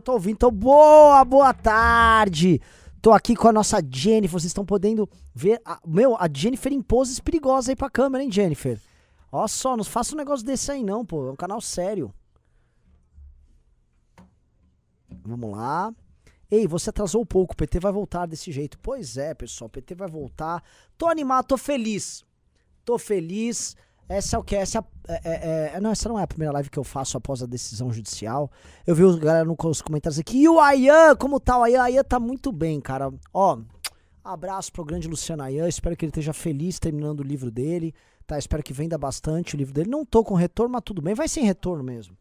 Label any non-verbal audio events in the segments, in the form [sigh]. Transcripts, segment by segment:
pessoal tá ouvindo. Então, boa, boa tarde. Tô aqui com a nossa Jennifer. Vocês estão podendo ver. A, meu, a Jennifer em poses perigosas aí pra câmera, hein, Jennifer? Ó só, não faça um negócio desse aí não, pô. É um canal sério. Vamos lá. Ei, você atrasou um pouco, o PT vai voltar desse jeito. Pois é, pessoal, o PT vai voltar. Tô animado, tô feliz. Tô feliz. Essa é o que? Essa é, é, é, é- não, essa não é a primeira live que eu faço após a decisão judicial. Eu vi os galera nos comentários aqui. E o Ayan, como tá o Ayan? Ayan tá muito bem, cara. Ó, abraço pro grande Luciano Ayan. Espero que ele esteja feliz terminando o livro dele. Tá, espero que venda bastante o livro dele. Não tô com retorno, mas tudo bem. Vai sem retorno mesmo.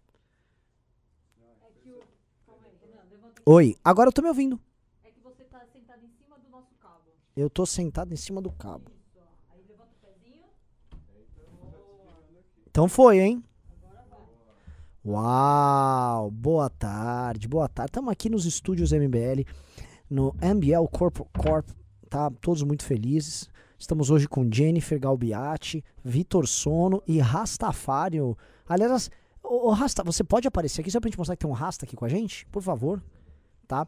Oi, agora eu tô me ouvindo. É que você tá sentado em cima do nosso cabo. Eu tô sentado em cima do cabo. Aí levanta o pezinho. Então foi, hein? Uau! Boa tarde, boa tarde. Estamos aqui nos estúdios MBL, no MBL Corp, Corp, tá? Todos muito felizes. Estamos hoje com Jennifer Galbiati, Vitor Sono e Rastafari. o- Aliás, o, Rasta, você pode aparecer aqui só pra gente mostrar que tem um Rasta aqui com a gente? Por favor, tá?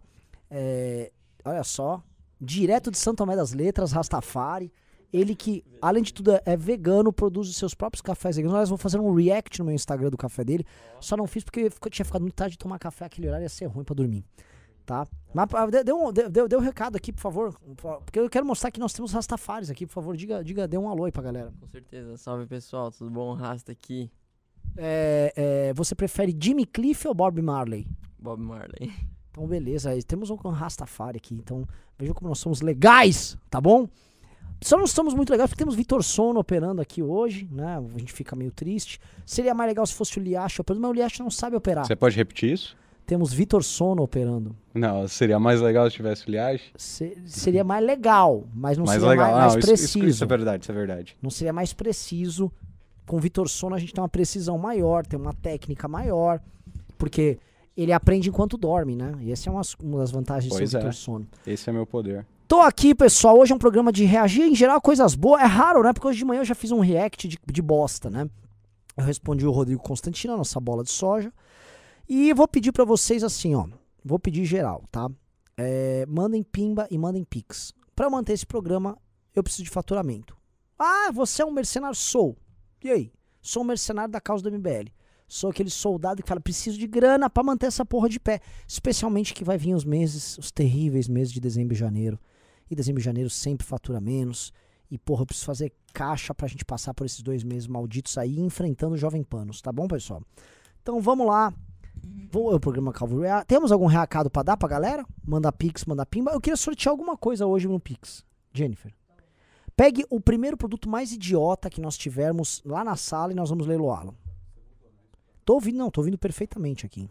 É, olha só, direto de Santo Tomé das Letras, Rastafari. Ele que, além de tudo, é- vegano, produz os seus próprios cafés veganos. Aliás, vou fazer um react no meu Instagram do café dele. Só não fiz porque ficou- tinha ficado muito tarde de tomar café aquele horário ia ser ruim pra dormir. Tá? Mas ah, dê, um, dê, dê- dê um recado aqui, por favor. Porque eu quero mostrar que nós temos Rastafares aqui, por favor. Diga, diga, dê um alô aí pra galera. Com certeza. Salve pessoal, tudo bom? Rasta aqui, É, é, você prefere Jimmy Cliff ou Bob Marley? Bob Marley. Então, beleza. Temos um Rastafari aqui. Então, vejam como nós somos legais, tá bom? Só não estamos muito legais porque temos Vitor Sono operando aqui hoje, né? A gente fica meio triste. Seria mais legal se fosse o Liache operando, mas o Liache não sabe operar. Você pode repetir isso? Temos Vitor Sono operando. Não, seria mais legal se tivesse liagem. Se- seria mais legal, mas não mais seria legal. mais, mais Não, preciso. Isso, isso é verdade, isso é verdade. Não seria mais preciso. Com o Vitor Sono a gente tem uma precisão maior, tem uma técnica maior, porque ele aprende enquanto dorme, né? E essa é uma, uma das vantagens do Pois seu é. Vitor Sono. Esse é meu poder. Tô aqui, pessoal. Hoje é um programa de reagir em geral coisas boas. É raro, né? Porque hoje de manhã eu já fiz um react de, de bosta, né? Eu respondi o Rodrigo Constantino, a nossa bola de soja. E vou pedir pra vocês assim, ó. Vou pedir geral, tá? É, mandem pimba e mandem pix. Eu manter esse programa, eu preciso de faturamento. Ah, você é um mercenário? Sou. E aí? Sou um mercenário da causa do MBL. Sou aquele soldado que fala, preciso de grana pra manter essa porra de pé. Especialmente que vai vir os meses, os terríveis meses de dezembro e janeiro. E dezembro e janeiro sempre fatura menos. E, porra, eu preciso fazer caixa pra gente passar por esses dois meses malditos aí, enfrentando o Jovem Panos, tá bom, pessoal? Então vamos lá. Vou o programa Calvo Temos algum recado pra dar pra galera? Manda Pix, manda Pimba. Eu queria sortear alguma coisa hoje no Pix. Jennifer. Pegue o primeiro produto mais idiota que nós tivermos lá na sala e nós vamos leiloá-lo. Tô ouvindo, não, tô ouvindo perfeitamente aqui.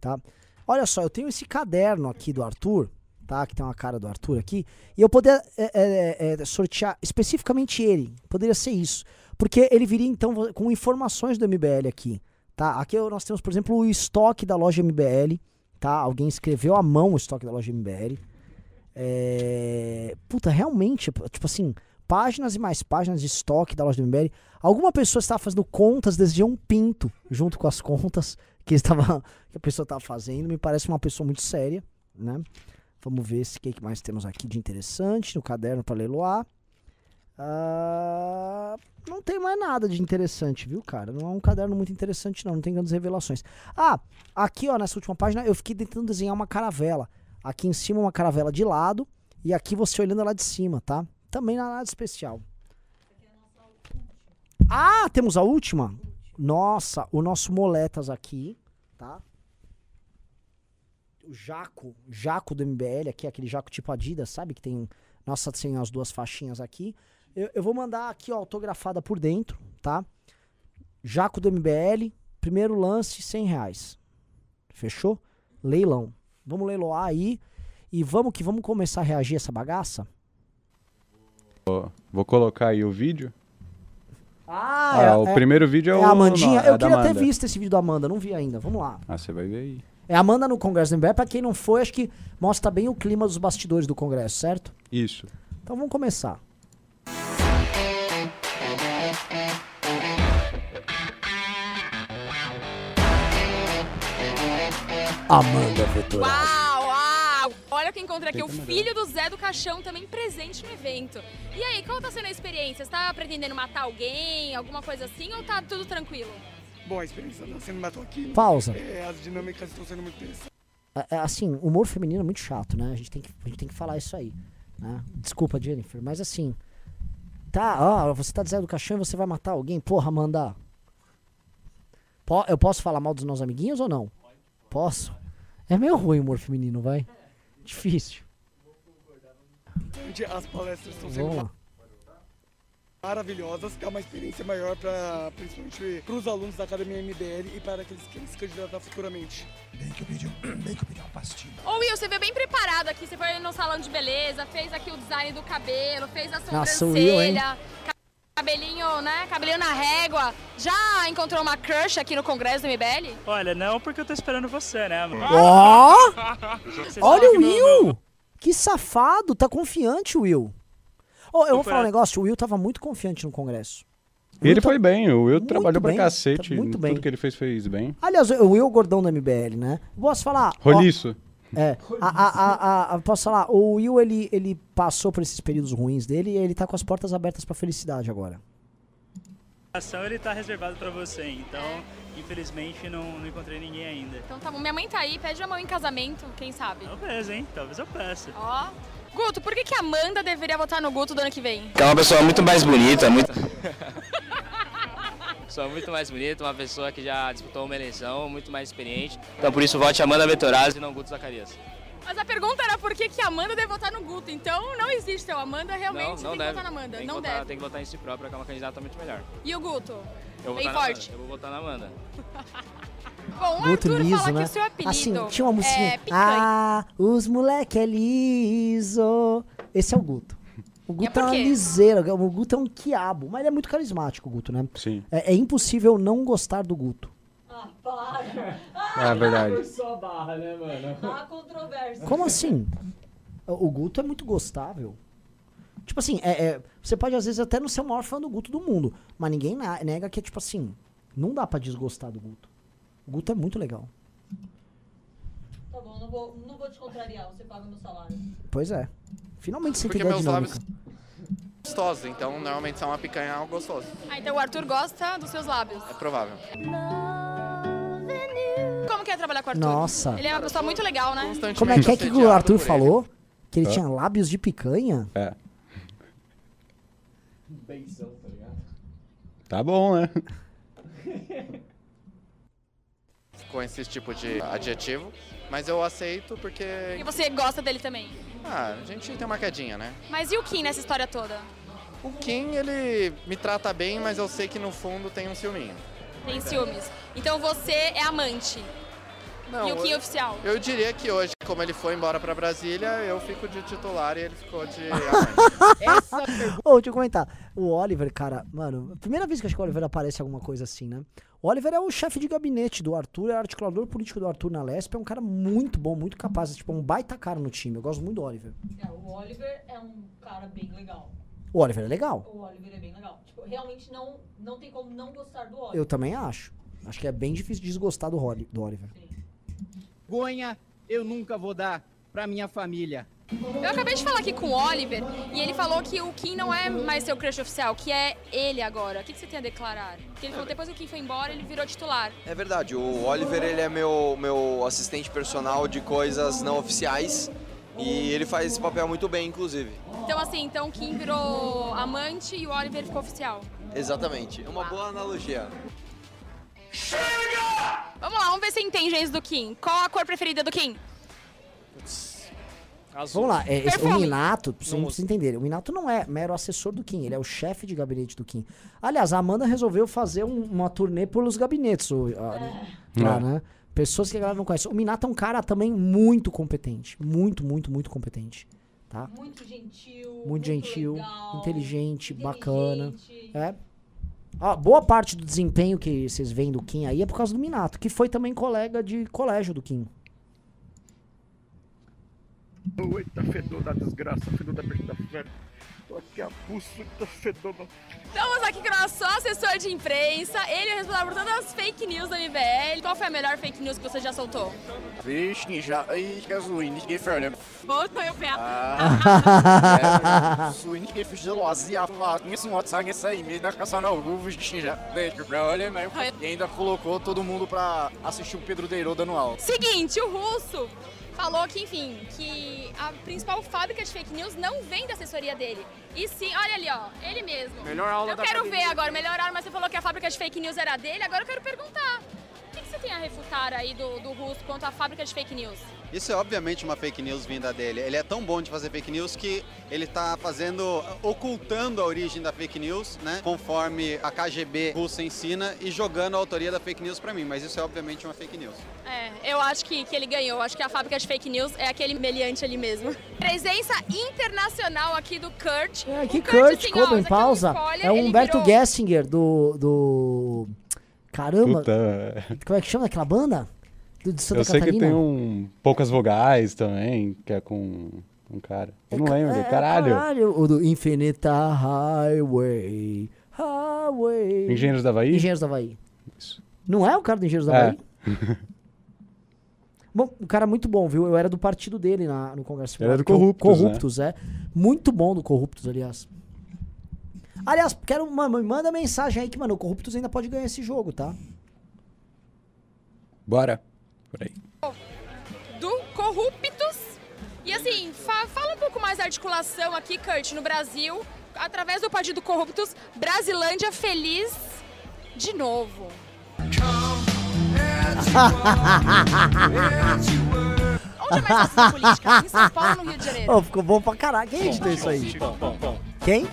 Tá? Olha só, eu tenho esse caderno aqui do Arthur, tá? Que tem uma cara do Arthur aqui. E eu poderia é, é, é, sortear especificamente ele. Poderia ser isso. Porque ele viria, então, com informações do MBL aqui. Tá? Aqui nós temos, por exemplo, o estoque da loja MBL. Tá? Alguém escreveu à mão o estoque da loja MBL. É... Puta, realmente, tipo assim, páginas e mais páginas de estoque da loja MBL. Alguma pessoa estava fazendo contas, desejou um pinto junto com as contas que, estava, [laughs] que a pessoa estava fazendo. Me parece uma pessoa muito séria, né? Vamos ver o que mais temos aqui de interessante no caderno para leiloar. Ah, não tem mais nada de interessante, viu, cara? Não é um caderno muito interessante, não. Não tem grandes revelações. Ah, aqui, ó, nessa última página, eu fiquei tentando desenhar uma caravela. Aqui em cima, uma caravela de lado. E aqui você olhando ela de cima, tá? Também nada especial. Ah, temos a última? Nossa, o nosso Moletas aqui, tá? O Jaco, Jaco do MBL, aqui, aquele Jaco tipo Adidas, sabe? Que tem, nossa, tem as duas faixinhas aqui. Eu, eu vou mandar aqui, ó, autografada por dentro, tá? Jaco do MBL, primeiro lance, 100 reais. Fechou? Leilão. Vamos leiloar aí e vamos que vamos começar a reagir a essa bagaça? Vou colocar aí o vídeo. Ah, Ah, é, o é- primeiro vídeo é, é o a Amandinha. é Eu da queria ter visto esse vídeo da Amanda, não vi ainda. Vamos lá. Ah, você vai ver aí. É Amanda no Congresso do MBL. Pra quem não foi, acho que mostra bem o clima dos bastidores do Congresso, certo? Isso. Então vamos começar. Amanda Vettorati. Uau, uau! Olha que encontrei aqui, o filho do Zé do Caixão também presente no evento. E aí, qual tá sendo a experiência? Você tá pretendendo matar alguém, alguma coisa assim, ou tá tudo tranquilo? Bom, a experiência está sendo matou aqui. Pausa. É, as dinâmicas estão sendo muito interessantes. É, é, assim, humor feminino é muito chato, né? A gente tem que, a gente tem que falar isso aí. né? Desculpa, Jennifer, mas assim. Tá, ó, você tá dizendo do caixão e você vai matar alguém? Porra, Amanda. Po- eu posso falar mal dos meus amiguinhos ou não? Posso? É meio ruim o humor feminino, vai. Difícil. As palestras estão sendo Maravilhosas, é uma experiência maior para principalmente para os alunos da Academia MBL e para aqueles que querem se candidatar futuramente. Ô Will, você veio bem preparado aqui, você foi no salão de beleza, fez aqui o design do cabelo, fez a Nossa, o Will, hein? sobrancelha, cabelinho, né? Cabelinho na régua. Já encontrou uma crush aqui no congresso do MBL? Olha, não porque eu tô esperando você, né, mano? Ó! Você Olha o que Will! meu- Que safado, tá confiante Will. Ó, eu vou Tô falar um negócio, o Will tava muito confiante no congresso. Ele tá- foi bem, o Will Muito trabalhou pra bem, cacete. tá muito tudo bem. que ele fez, fez bem. Aliás, o Will gordão da MBL, né? Posso falar? ó, Roliço. É, a, a, a, a- posso falar, o Will, ele, ele passou por esses períodos ruins dele e ele tá com as portas abertas pra felicidade agora. ação ele tá reservado pra você, então infelizmente não, não encontrei ninguém ainda. Então tá bom, minha mãe tá aí, pede a mão em casamento, quem sabe? Talvez, hein? Talvez eu peça. Ó. Guto, por que, que a Amanda deveria votar no Guto do ano que vem? É uma pessoa muito mais bonita, muito. [laughs] Pessoa muito mais bonita, uma pessoa que já disputou uma eleição, muito mais experiente. Então por isso vote Amanda Vetorazzi e não Guto Zacarias. Mas a pergunta era por que, que a Amanda deve votar no Guto. Então não existe, a Amanda realmente não, não tem deve. que votar na Amanda. Tem Não votar, deve. Tem que votar em si própria, que é uma candidata muito melhor. E o Guto? Eu vou Bem votar na forte. Amanda. Eu vou votar na Amanda. [laughs] Bom, o Muito Arthur liso, fala né? que o seu apelido Assim, tinha uma musiquinha. é picanha. ah, os moleque é liso. Esse é o Guto. O Guto é, por uma quê? liseira, o Guto é um quiabo, mas ele é muito carismático, o Guto, né? Sim. É, é impossível não gostar do Guto. Ah, para. [laughs] É verdade. Só barra, né, mano? Há controvérsia. Como assim? O o Guto é muito gostável. Tipo assim, é, é- você pode às vezes até não ser o maior fã do Guto do mundo, mas ninguém nega que é tipo assim, não dá pra desgostar do Guto. O Guto é muito legal. Tá bom, não vou, não vou te contrariar, você paga meu salário. Pois é. Finalmente você entendeu a meus dinâmica. gostosos, então normalmente são uma picanha é algo gostoso. Ah, então o Arthur gosta dos seus lábios. É provável. Como que é trabalhar com o Arthur? Nossa. Ele é uma pessoa muito legal, né? Como é que é que o Arthur falou? Que ele Hã? tinha lábios de picanha? É. Tá bom, né? [laughs] Com esse tipo de adjetivo, mas eu aceito porque E você gosta dele também. ah, a gente tem uma quedinha, né? Mas e o Kim nessa história toda? O Kim, ele me trata bem, mas eu sei que no fundo tem um ciúminho. Tem ciúmes. Então você é amante. Não, e o Kim eu, oficial. eu diria que hoje, como ele foi embora pra Brasília, eu fico de titular e ele ficou de [laughs] amante. Ô, deixa eu comentar. O Oliver, cara, mano, primeira vez que eu acho que o Oliver aparece alguma coisa assim, né? O Oliver é o chefe de gabinete do Arthur, é articulador político do Arthur na Lesp, é um cara muito bom, muito capaz, tipo, um baita cara no time. Eu gosto muito do Oliver. É, o Oliver é um cara bem legal. O Oliver é legal. O Oliver é bem legal. Tipo, realmente não, não tem como não gostar do Oliver. Eu também acho. Acho que é bem difícil desgostar do, Oli- do Oliver. Vergonha eu nunca vou dar pra minha família. Eu acabei de falar aqui com o Oliver e ele falou que o Kim não é mais seu crush oficial, que é ele agora. O que que você tem a declarar? Porque ele falou que depois que o Kim foi embora, ele virou titular. É verdade, o Oliver ele é meu, meu assistente personal de coisas não oficiais e ele faz esse papel muito bem, inclusive. Então assim, então o Kim virou amante e o Oliver ficou oficial. Exatamente, é uma boa analogia. Vamos lá, vamos ver se você entende isso do Kim. Qual a cor preferida do Kim? Vamos lá, é, esse- o. Minato, vocês não precisam entender, o Minato não é mero assessor do Kim, ele é o chefe de gabinete do Kim. Aliás, a Amanda resolveu fazer um- uma turnê pelos gabinetes o- a- lá, É. né? Pessoas que a galera não conhece. O Minato é um cara também muito competente, muito, muito, muito competente, tá? Muito gentil. Muito gentil, legal, inteligente, bacana. inteligente. É. Ó, boa parte do desempenho que vocês veem do Kim aí é por causa do Minato, que foi também colega de colégio do Kim. Eita, fedor da desgraça, fedor da, da, Tô aqui a pulso tá fedendo. Estamos aqui com o nosso assessor de imprensa. Ele é responsável por todas as fake news da MBL. Qual foi a melhor fake news que você já soltou? Vixe, já. Ih, suíne, que foi, Voltou o pé. [laughs] Suíne, que fiz gelose, a faca, isso, uma sangue, isso aí, me dá caçar na uva, já. Olha, mas e ainda colocou todo mundo pra assistir o Pedro Deirô dando aula. Seguinte, o Russo falou que, enfim, que a principal fábrica de fake news não vem da assessoria dele. E sim, olha ali, ó, ele mesmo. Melhor aula Eu da quero academia. ver agora, melhor aula, mas você falou que a fábrica de fake news era dele, agora eu quero perguntar. O que, que você tem a refutar aí do, do Russo quanto à fábrica de fake news? Isso é obviamente uma fake news vinda dele. Ele é tão bom de fazer fake news que ele está fazendo, ocultando a origem da fake news, né? Conforme a KGB russa ensina e jogando a autoria da fake news para mim. Mas isso é obviamente uma fake news. É, eu acho que, que ele ganhou. Acho que a fábrica de fake news é aquele meliante ali mesmo. Presença internacional aqui do Kurt. É, que O Kurt, assim, ó, Cobain, isso aqui pausa. spoiler, É o Humberto virou- Gessinger do. do. Caramba, Puta, como é que chama aquela banda? Do, de Santa eu sei que Catarina? tem um poucas vogais também, que é com um cara. Eu não lembro, É, caralho. caralho. O do Infinita Highway. Highway. Engenheiros da Havaí? Engenheiros da Havaí. Não é o cara do Engenheiros da É. Havaí? [laughs] Bom, o cara é muito bom, viu? Eu era do partido dele na, no Congresso Ele era do Co- Corruptos, né? Corruptos, é. Muito bom do Corruptos, aliás. Aliás, quero, mano, manda mensagem aí que, mano, o Corruptos ainda pode ganhar esse jogo, tá? Bora. Por aí. do Corruptos. E assim, fa- fala um pouco mais da articulação aqui, Kurt, no Brasil, através do Partido Corruptos, Brasilândia feliz de novo. Onde é mais política? Aqui Em São Paulo ou no Rio de Janeiro? Ô, ficou bom pra caralho. Quem editou isso aí? Quem?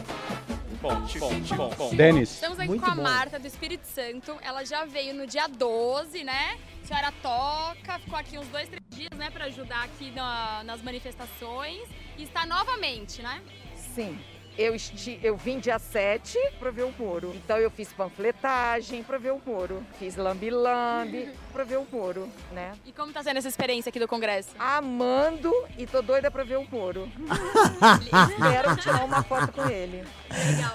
Denis. Estamos aqui Muito com a bom. Marta do Espírito Santo. Ela já veio no dia 12, né? A senhora toca, ficou aqui uns dois, três dias, né, pra ajudar aqui na- nas manifestações. E está novamente, né? Sim. Eu, esti, eu vim dia 7 para ver o Moro. Então eu fiz panfletagem para ver o Moro. Fiz lambi-lambi para ver o Moro, né? E como tá sendo essa experiência aqui do Congresso? Amando e tô doida para ver o Moro. Espero tirar uma foto com ele.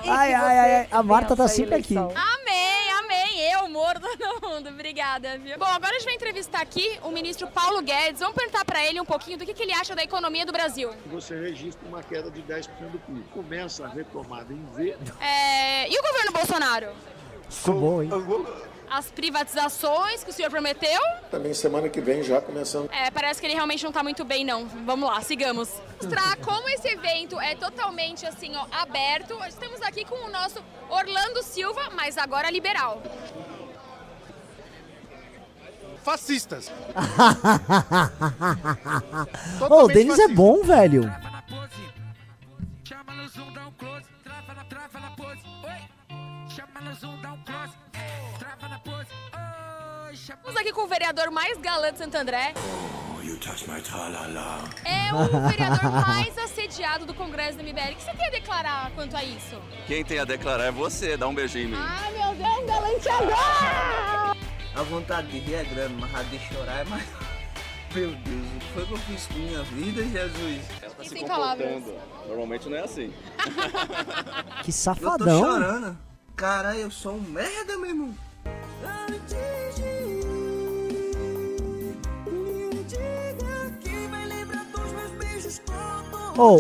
E Ai, ai, ai, ai, a Marta tá sempre aqui. eleição. Amém, amém. Eu, Moro, todo mundo. Obrigada, viu? Bom, agora a gente vai entrevistar aqui o ministro Paulo Guedes. Vamos perguntar pra ele um pouquinho do que, que ele acha da economia do Brasil. Você registra uma queda de 10% do PIB. Começa a retomada em V. É, E o governo Bolsonaro? Bom, hein? As privatizações que o senhor prometeu? Também semana que vem já começando. É, parece que ele realmente não tá muito bem, não. Vamos lá, sigamos. Mostrar [laughs] como esse evento é totalmente, assim, ó, aberto. Estamos aqui com o nosso Orlando Silva, mas agora liberal. Fascistas. [laughs] Ô, o Denis é bom, velho. Estamos aqui com o vereador mais galã de Santo André. É o vereador mais assediado do Congresso do MBL. O que você tem a declarar quanto a isso? Quem tem a declarar é você, dá um beijinho em mim. Ai, meu Deus, um galanteador! A vontade de rir é grande, mas a de chorar é mais. [laughs] Meu Deus, o que foi que eu fiz com minha vida, Jesus? Ela tá E se comportando. Normalmente não é assim. [laughs] Que Eu tô safadão. chorando. Cara, eu sou um merda, meu irmão. Ô,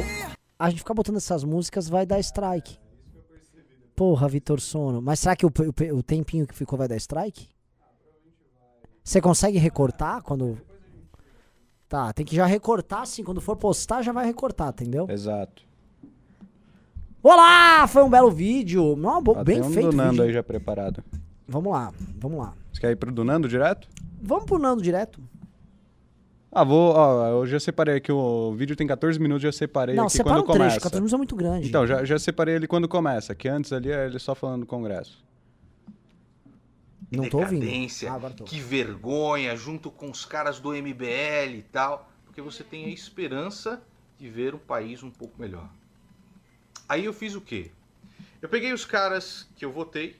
a gente ficar botando essas músicas vai dar strike. Porra, Vitor Sono. Mas será que o, o- o tempinho que ficou vai dar strike? Você consegue recortar quando. Tá, tem que já recortar assim. Quando for postar, já vai recortar, entendeu? Exato. Olá! Foi um belo vídeo. Não, bo- Ó, bem um feito. do Nando vídeo. aí já preparado. Vamos lá, vamos lá. Você quer ir pro do Nando direto? Vamos pro Nando direto? Ah, vou, ó, eu já separei aqui, o vídeo tem 14 minutos, já separei Não, aqui separa quando um trecho, começa. 14 minutos é muito grande. Então, já, já separei ele quando começa, que antes ali é ele só falando do Congresso. Não tô ouvindo. decadência, Ah, tô. que vergonha, junto com os caras do MBL e tal, porque você tem a esperança de ver um país um pouco melhor. Aí eu fiz o quê? Eu peguei os caras que eu votei,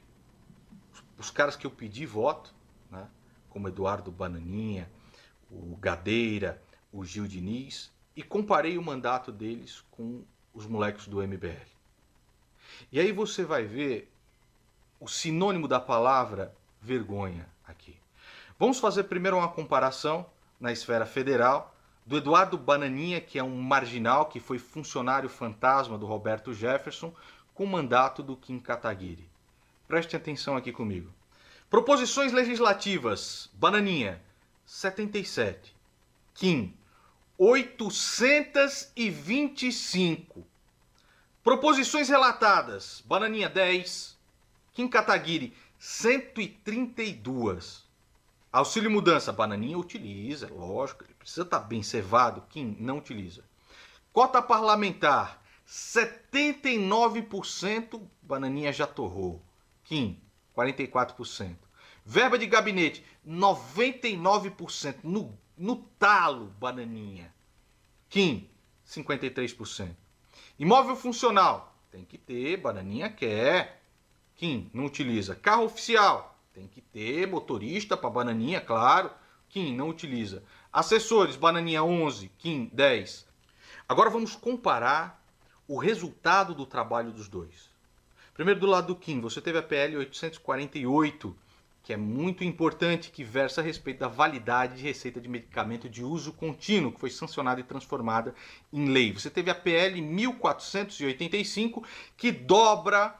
os caras que eu pedi voto, né? como Eduardo Bananinha, o Gadeira, o Gil Diniz, e comparei o mandato deles com os moleques do MBL. E aí você vai ver o sinônimo da palavra vergonha aqui. Vamos fazer primeiro uma comparação na esfera federal do Eduardo Bananinha, que é um marginal que foi funcionário fantasma do Roberto Jefferson, com o mandato do Kim Kataguiri. Preste atenção aqui comigo. Proposições legislativas, Bananinha, 77. Kim, 825. Proposições relatadas, Bananinha, 10. Kim Kataguiri, 132. Auxílio mudança, Bananinha utiliza, lógico, ele precisa estar bem cevado, Kim não utiliza. Cota parlamentar, 79%, Bananinha já torrou. Kim, 44%. Verba de gabinete, 99%. No, no talo, Bananinha. Kim, 53%. Imóvel funcional, tem que ter, Bananinha quer. Kim, não utiliza. Carro oficial, tem que ter, motorista para Bananinha, claro. Kim, não utiliza. Assessores, Bananinha 11, Kim 10. Agora vamos comparar o resultado do trabalho dos dois. Primeiro, do lado do Kim, você teve a PL 848, que é muito importante, que versa a respeito da validade de receita de medicamento de uso contínuo, que foi sancionada e transformada em lei. Você teve a PL 1485, que dobra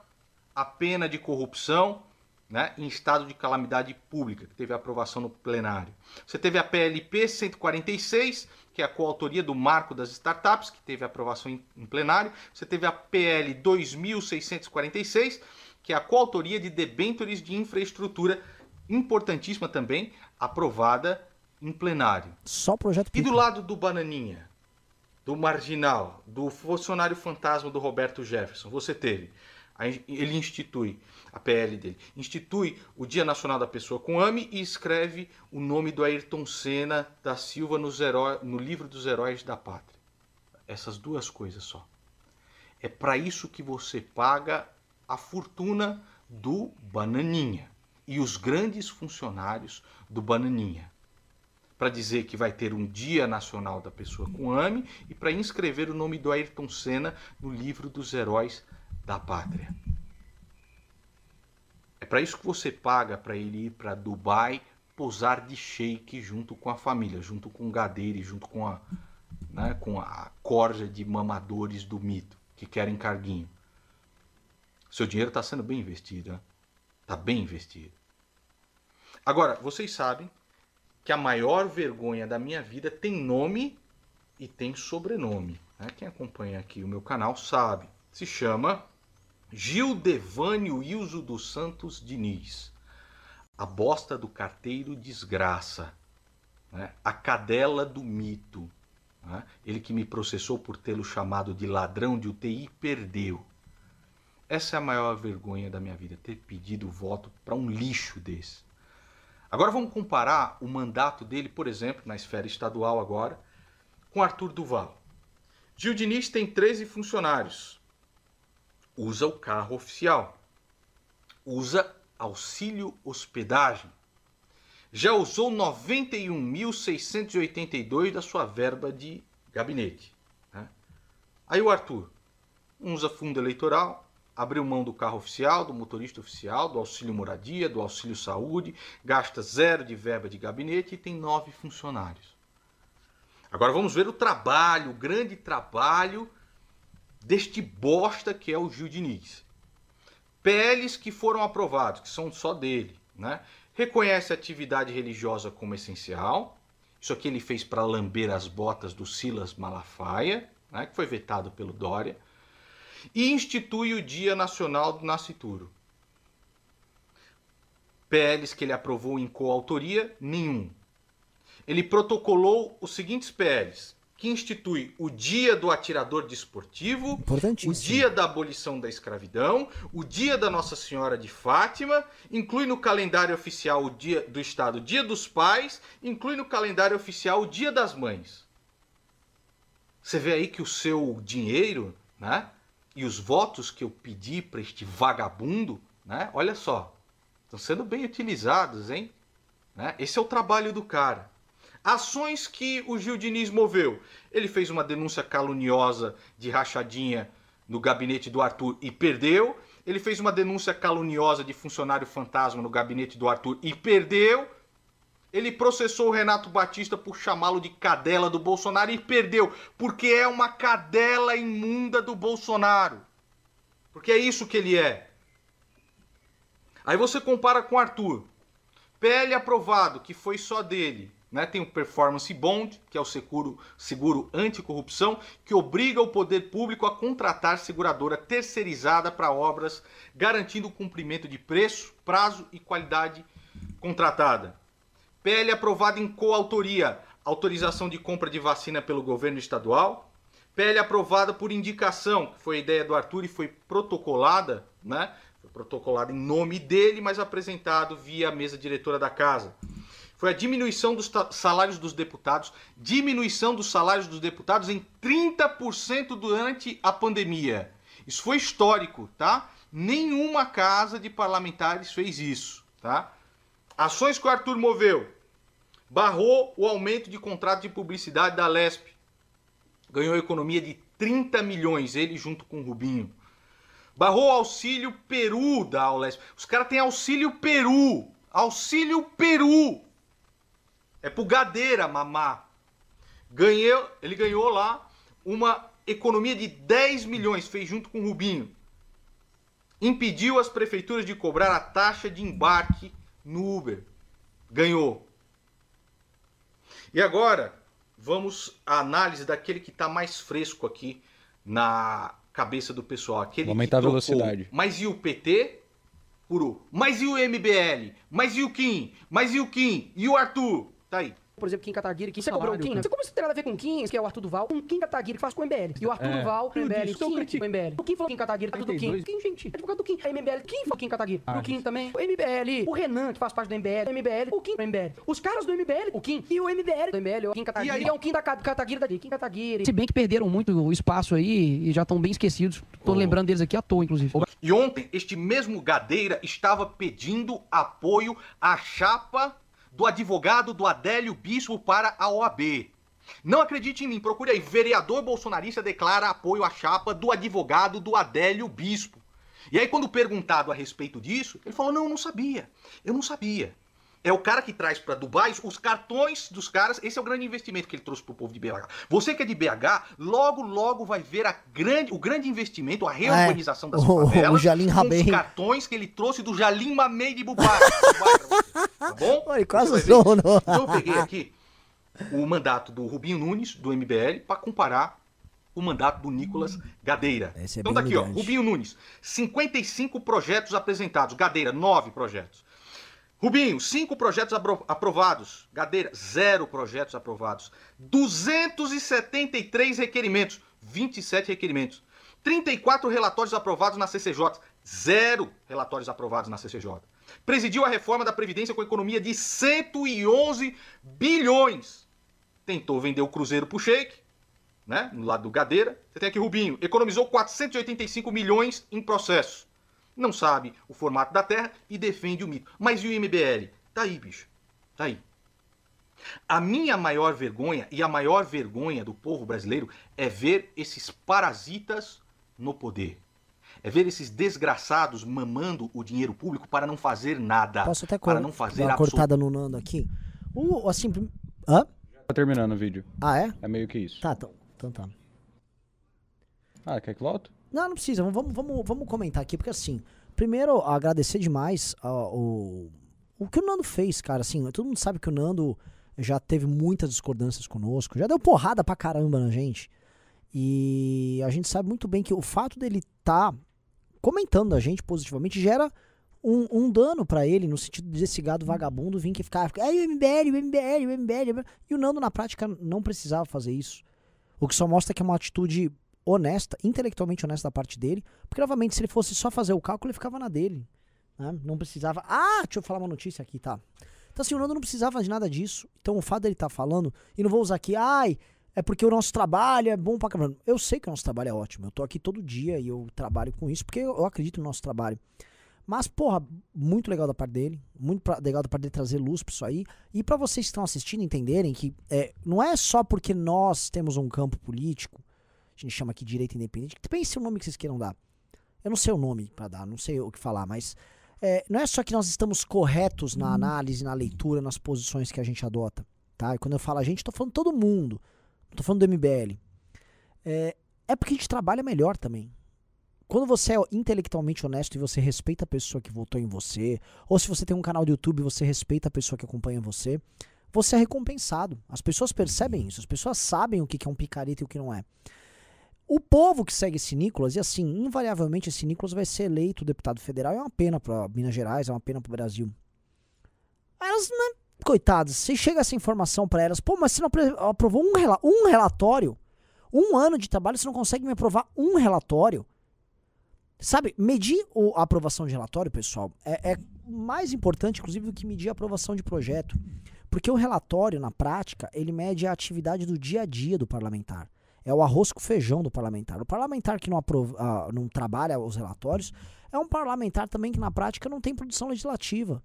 a pena de corrupção né, em estado de calamidade pública, que teve aprovação no plenário. Você teve a PLP 146, que é a coautoria do Marco das Startups, que teve aprovação em, em plenário. Você teve a PL 2646, que é a coautoria de debêntures de infraestrutura, importantíssima também, aprovada em plenário. Só projeto E do lado do Bananinha, do marginal, do funcionário fantasma do Roberto Jefferson, você teve ele institui, a PL dele, institui o Dia Nacional da Pessoa com AME e escreve o nome do Ayrton Senna da Silva nos heró no livro dos heróis da pátria. Essas duas coisas só. É para isso que você paga a fortuna do Bananinha e os grandes funcionários do Bananinha. Para dizer que vai ter um Dia Nacional da Pessoa com AME e para inscrever o nome do Ayrton Senna no livro dos heróis da pátria. É para isso que você paga para ele ir para Dubai posar de shake junto com a família, junto com o Gadeire, junto com a, né, com a corja de mamadores do mito que querem carguinho. Seu dinheiro está sendo bem investido, está bem investido. Agora, vocês sabem que a maior vergonha da minha vida tem nome e tem sobrenome. Né? Quem acompanha aqui o meu canal sabe. Se chama Gildevânio Ilso dos Santos Diniz. A bosta do carteiro desgraça. Né? A cadela do mito. Né? Ele que me processou por tê-lo chamado de ladrão de UTI perdeu. Essa é a maior vergonha da minha vida, ter pedido voto para um lixo desse. Agora vamos comparar o mandato dele, por exemplo, na esfera estadual agora, com Arthur Duval. Gil Diniz tem 13 funcionários, usa o carro oficial, usa auxílio hospedagem. Já usou 91.682 da sua verba de gabinete. Né? Aí o Arthur usa fundo eleitoral, abriu mão do carro oficial, do motorista oficial, do auxílio moradia, do auxílio saúde, gasta zero de verba de gabinete e tem nove funcionários. Agora vamos ver o trabalho, o grande trabalho deste bosta que é o Gil Diniz. PLs que foram aprovados, que são só dele, né? Reconhece a atividade religiosa como essencial. Isso aqui ele fez para lamber as botas do Silas Malafaia, né? que foi vetado pelo Dória. E institui o Dia Nacional do Nascituro. PLs que ele aprovou em coautoria, nenhum. Ele protocolou os seguintes PLs: que institui o Dia do Atirador Desportivo, o Dia da Abolição da Escravidão, o Dia da Nossa Senhora de Fátima, inclui no calendário oficial o Dia do Estado o Dia dos Pais, inclui no calendário oficial o Dia das Mães. Você vê aí que o seu dinheiro, né, e os votos que eu pedi para este vagabundo, né, olha só, estão sendo bem utilizados, hein? Né? Esse é o trabalho do cara. Ações que o Gil Diniz moveu. Ele fez uma denúncia caluniosa de rachadinha no gabinete do Arthur e perdeu. Ele fez uma denúncia caluniosa de funcionário fantasma no gabinete do Arthur e perdeu. Ele processou o Renato Batista por chamá-lo de cadela do Bolsonaro e perdeu, porque é uma cadela imunda do Bolsonaro. Porque é isso que ele é. Aí você compara com Arthur. PL aprovado, que foi só dele. Né? Tem o Performance Bond, que é o seguro, seguro anticorrupção, que obriga o poder público a contratar seguradora terceirizada para obras, garantindo o cumprimento de preço, prazo e qualidade contratada. PL aprovado em coautoria, autorização de compra de vacina pelo governo estadual. PL aprovada por indicação, que foi a ideia do Arthur e foi protocolada, né? Foi protocolada em nome dele, mas apresentado via mesa diretora da casa. Foi a diminuição dos salários dos deputados, diminuição dos salários dos deputados em 30% durante a pandemia. Isso foi histórico, tá? Nenhuma casa de parlamentares fez isso, tá? Ações que o Arthur moveu. Barrou o aumento de contrato de publicidade da Lesp. Ganhou economia de 30 milhões, ele junto com o Rubinho. Barrou o auxílio Peru da Aulesp. Os caras têm auxílio Peru. Auxílio Peru. É pro Gadeira, mamá. Ganhou, ele ganhou lá uma economia de 10 milhões, fez junto com o Rubinho. Impediu as prefeituras de cobrar a taxa de embarque no Uber. Ganhou. E agora, vamos à análise daquele que está mais fresco aqui na cabeça do pessoal. Aquele aumentar a velocidade. Mas e o PT? Puro. Mas e o MBL? Mas e o Kim? Mas e o Kim? E o Arthur? Tá aí. Por exemplo, Kim Kataguiri, Kim Você comprou o Salário, Kim, né? Você como isso tem nada a ver com o Kim, que é o Arthur Duval? Um Kim Kataguiri que faz com o MBL. E o Arthur É. Duval, com o MBL. O Kim, critico. o MBL. O Kim falou Kim Kataguiri, tá tudo do Kim. 32. Kim, gente, é advogado do Kim. A MBL, Kim falou Kim Kataguiri. Ah, O Kim também. O MBL. O Renan, que faz parte do MBL. O MBL. O Kim, o MBL. Os caras do MBL, o Kim. E o MBL do MBL, o Kim Kataguiri. E aí? é um Kim da Ka- Kataguiri da Kim Kataguiri. Se bem que perderam muito o espaço aí e já estão bem esquecidos. Tô lembrando deles aqui à toa, inclusive. E ontem, este mesmo Gadeira estava pedindo apoio à chapa do advogado do Adélio Bispo para a OAB. Não acredite em mim, procure aí. Vereador bolsonarista declara apoio à chapa do advogado do Adélio Bispo. E aí, quando perguntado a respeito disso, ele falou: Não, eu não sabia. Eu não sabia. É o cara que traz para Dubai os cartões dos caras. Esse é o grande investimento que ele trouxe pro povo de BH. Você que é de BH, logo, logo vai ver a grande, o grande investimento, a reurbanização das o- o favelas. Jalim com Rabem. os cartões que ele trouxe do Jalim Mamei de Bubai. tá bom? Olha, quase usou, não. Então eu peguei aqui o mandato do Rubinho Nunes, do MBL, para comparar o mandato do Nicolas Gadeira. Esse é então tá aqui, ó. Rubinho Nunes, 55 projetos apresentados, Gadeira, 9 projetos. Rubinho, 5 projetos apro- aprovados, Gadeira, 0 projetos aprovados. 273 requerimentos, 27 requerimentos. 34 relatórios aprovados na CCJ, 0 relatórios aprovados na CCJ. Presidiu a reforma da Previdência com economia de 111 bilhões. Tentou vender o Cruzeiro pro Sheik, né? No lado do Gadeira. Você tem aqui Rubinho. Economizou 485 milhões em processo. Não sabe o formato da terra e defende o mito. Mas e o MBL? Tá aí, bicho. Tá aí. A minha maior vergonha e a maior vergonha do povo brasileiro é ver esses parasitas no poder. É ver esses desgraçados mamando o dinheiro público para não fazer nada. Posso até para não fazer dar uma absolutamente cortada no Nando aqui? O, assim, hã? Tá terminando o vídeo. Ah, é? É meio que isso. Tá, então, então tá. Ah, quer que volta? Não, não precisa. Vamos, vamos, vamos comentar aqui, porque assim, primeiro, agradecer demais o, o que o Nando fez, cara. Assim, todo mundo sabe que o Nando já teve muitas discordâncias conosco, já deu porrada pra caramba na gente. E a gente sabe muito bem que o fato dele tá comentando a gente positivamente gera um, um dano pra ele, no sentido desse gado vagabundo vir que ficar, aí o MBL, o MBL, o MBL, e o Nando na prática não precisava fazer isso. O que só mostra que é uma atitude honesta, intelectualmente honesta da parte dele, porque novamente se ele fosse só fazer o cálculo, ele ficava na dele. né? Não precisava. Ah, deixa eu falar uma notícia aqui, tá? Então assim, o Nando não precisava de nada disso. Então o fato dele estar falando, e não vou usar aqui, ai, é porque o nosso trabalho é bom pra caramba. Eu sei que o nosso trabalho é ótimo. Eu tô aqui todo dia e eu trabalho com isso porque eu, acredito no nosso trabalho. Mas, porra, muito legal da parte dele. Muito pra- legal da parte dele trazer luz pra isso aí. E pra vocês que estão assistindo entenderem que é, não é só porque nós temos um campo político, a gente chama aqui de direita independente, que pense o nome que vocês queiram dar. Eu não sei o nome pra dar, não sei o que falar, mas é, não é só que nós estamos corretos na análise, na leitura, nas posições que a gente adota, tá? E quando eu falo a gente, tô falando todo mundo. Não tô falando do MBL. É, é porque a gente trabalha melhor também. Quando você é intelectualmente honesto e você respeita a pessoa que votou em você, ou se você tem um canal do YouTube e você respeita a pessoa que acompanha você, você é recompensado. As pessoas percebem isso, as pessoas sabem o que é um picareta e o que não é. O povo que segue esse Nicolas, e assim, invariavelmente esse Nicolas vai ser eleito deputado federal, é uma pena para Minas Gerais, é uma pena para o Brasil. Elas, né, coitadas, se chega essa informação para elas, pô, mas você não aprovou um, um relatório, um ano de trabalho, você não consegue me aprovar um relatório. Sabe, medir a aprovação de relatório, pessoal, é, é mais importante, inclusive, do que medir a aprovação de projeto. Porque o relatório, na prática, ele mede a atividade do dia a dia do parlamentar. É o arroz com feijão do parlamentar. O parlamentar que não, aprova, ah, não trabalha os relatórios é um parlamentar também que, na prática, não tem produção legislativa.